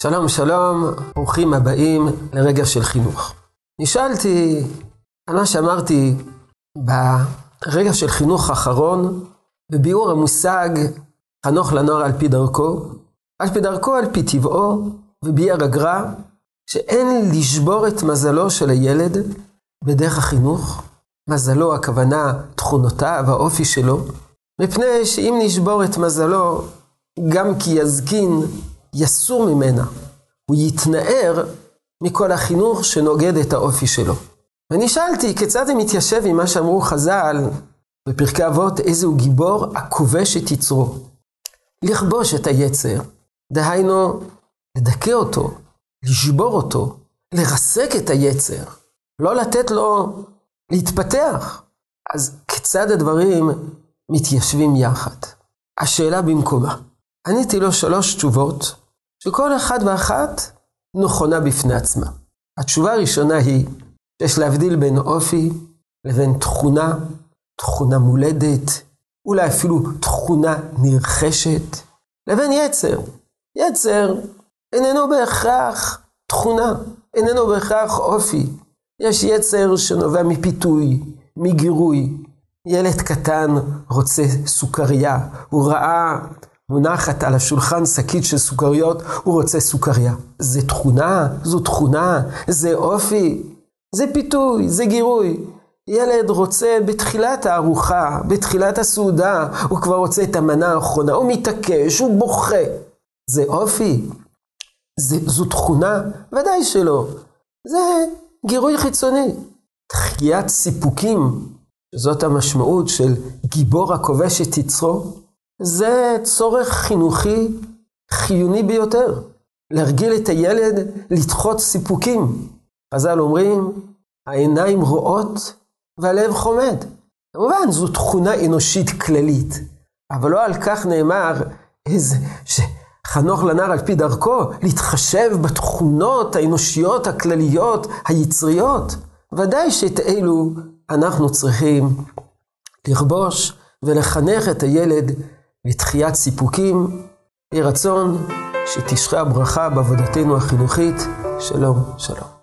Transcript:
שלום שלום, ברוכים הבאים לרגע של חינוך. נשאלתי על מה שאמרתי ברגע של חינוך האחרון, בביאור המושג חנוך לנוער על פי דרכו, על פי דרכו על פי טבעו, וביאר הגר"א, שאין לשבור את מזלו של הילד בדרך החינוך, מזלו הכוונה תכונותיו, האופי שלו, מפני שאם נשבור את מזלו, גם כי יזקין יסור ממנה, הוא יתנער מכל החינוך שנוגד את האופי שלו. ואני שאלתי, כיצד זה מתיישב עם מה שאמרו חז"ל בפרקי אבות, איזה הוא גיבור הכובש את יצרו. לכבוש את היצר, דהיינו, לדכא אותו, לשבור אותו, לרסק את היצר, לא לתת לו להתפתח. אז כיצד הדברים מתיישבים יחד? השאלה במקומה. עניתי לו שלוש תשובות, שכל אחת ואחת נכונה בפני עצמה. התשובה הראשונה היא שיש להבדיל בין אופי לבין תכונה, תכונה מולדת, אולי אפילו תכונה נרכשת, לבין יצר. יצר איננו בהכרח תכונה, איננו בהכרח אופי. יש יצר שנובע מפיתוי, מגירוי. ילד קטן רוצה סוכריה, הוא ראה מונחת על השולחן שקית של סוכריות, הוא רוצה סוכריה. זה תכונה, זו תכונה, זה אופי, זה פיתוי, זה גירוי. ילד רוצה בתחילת הארוחה, בתחילת הסעודה, הוא כבר רוצה את המנה האחרונה, הוא מתעקש, הוא בוכה. זה אופי? זה, זו תכונה? ודאי שלא. זה גירוי חיצוני. דחיית סיפוקים, זאת המשמעות של גיבור הכובש את יצרו, זה צורך חינוכי חיוני ביותר. להרגיל את הילד לדחות סיפוקים. חז"ל אומרים, העיניים רואות והלב חומד. כמובן, זו תכונה אנושית כללית, אבל לא על כך נאמר איזה, שחנוך לנער על פי דרכו, להתחשב בתכונות האנושיות הכלליות, היצריות. ודאי שאת אלו אנחנו צריכים לכבוש ולחנך את הילד לתחיית סיפוקים. יהי רצון שתשרה הברכה בעבודתנו החינוכית. שלום, שלום.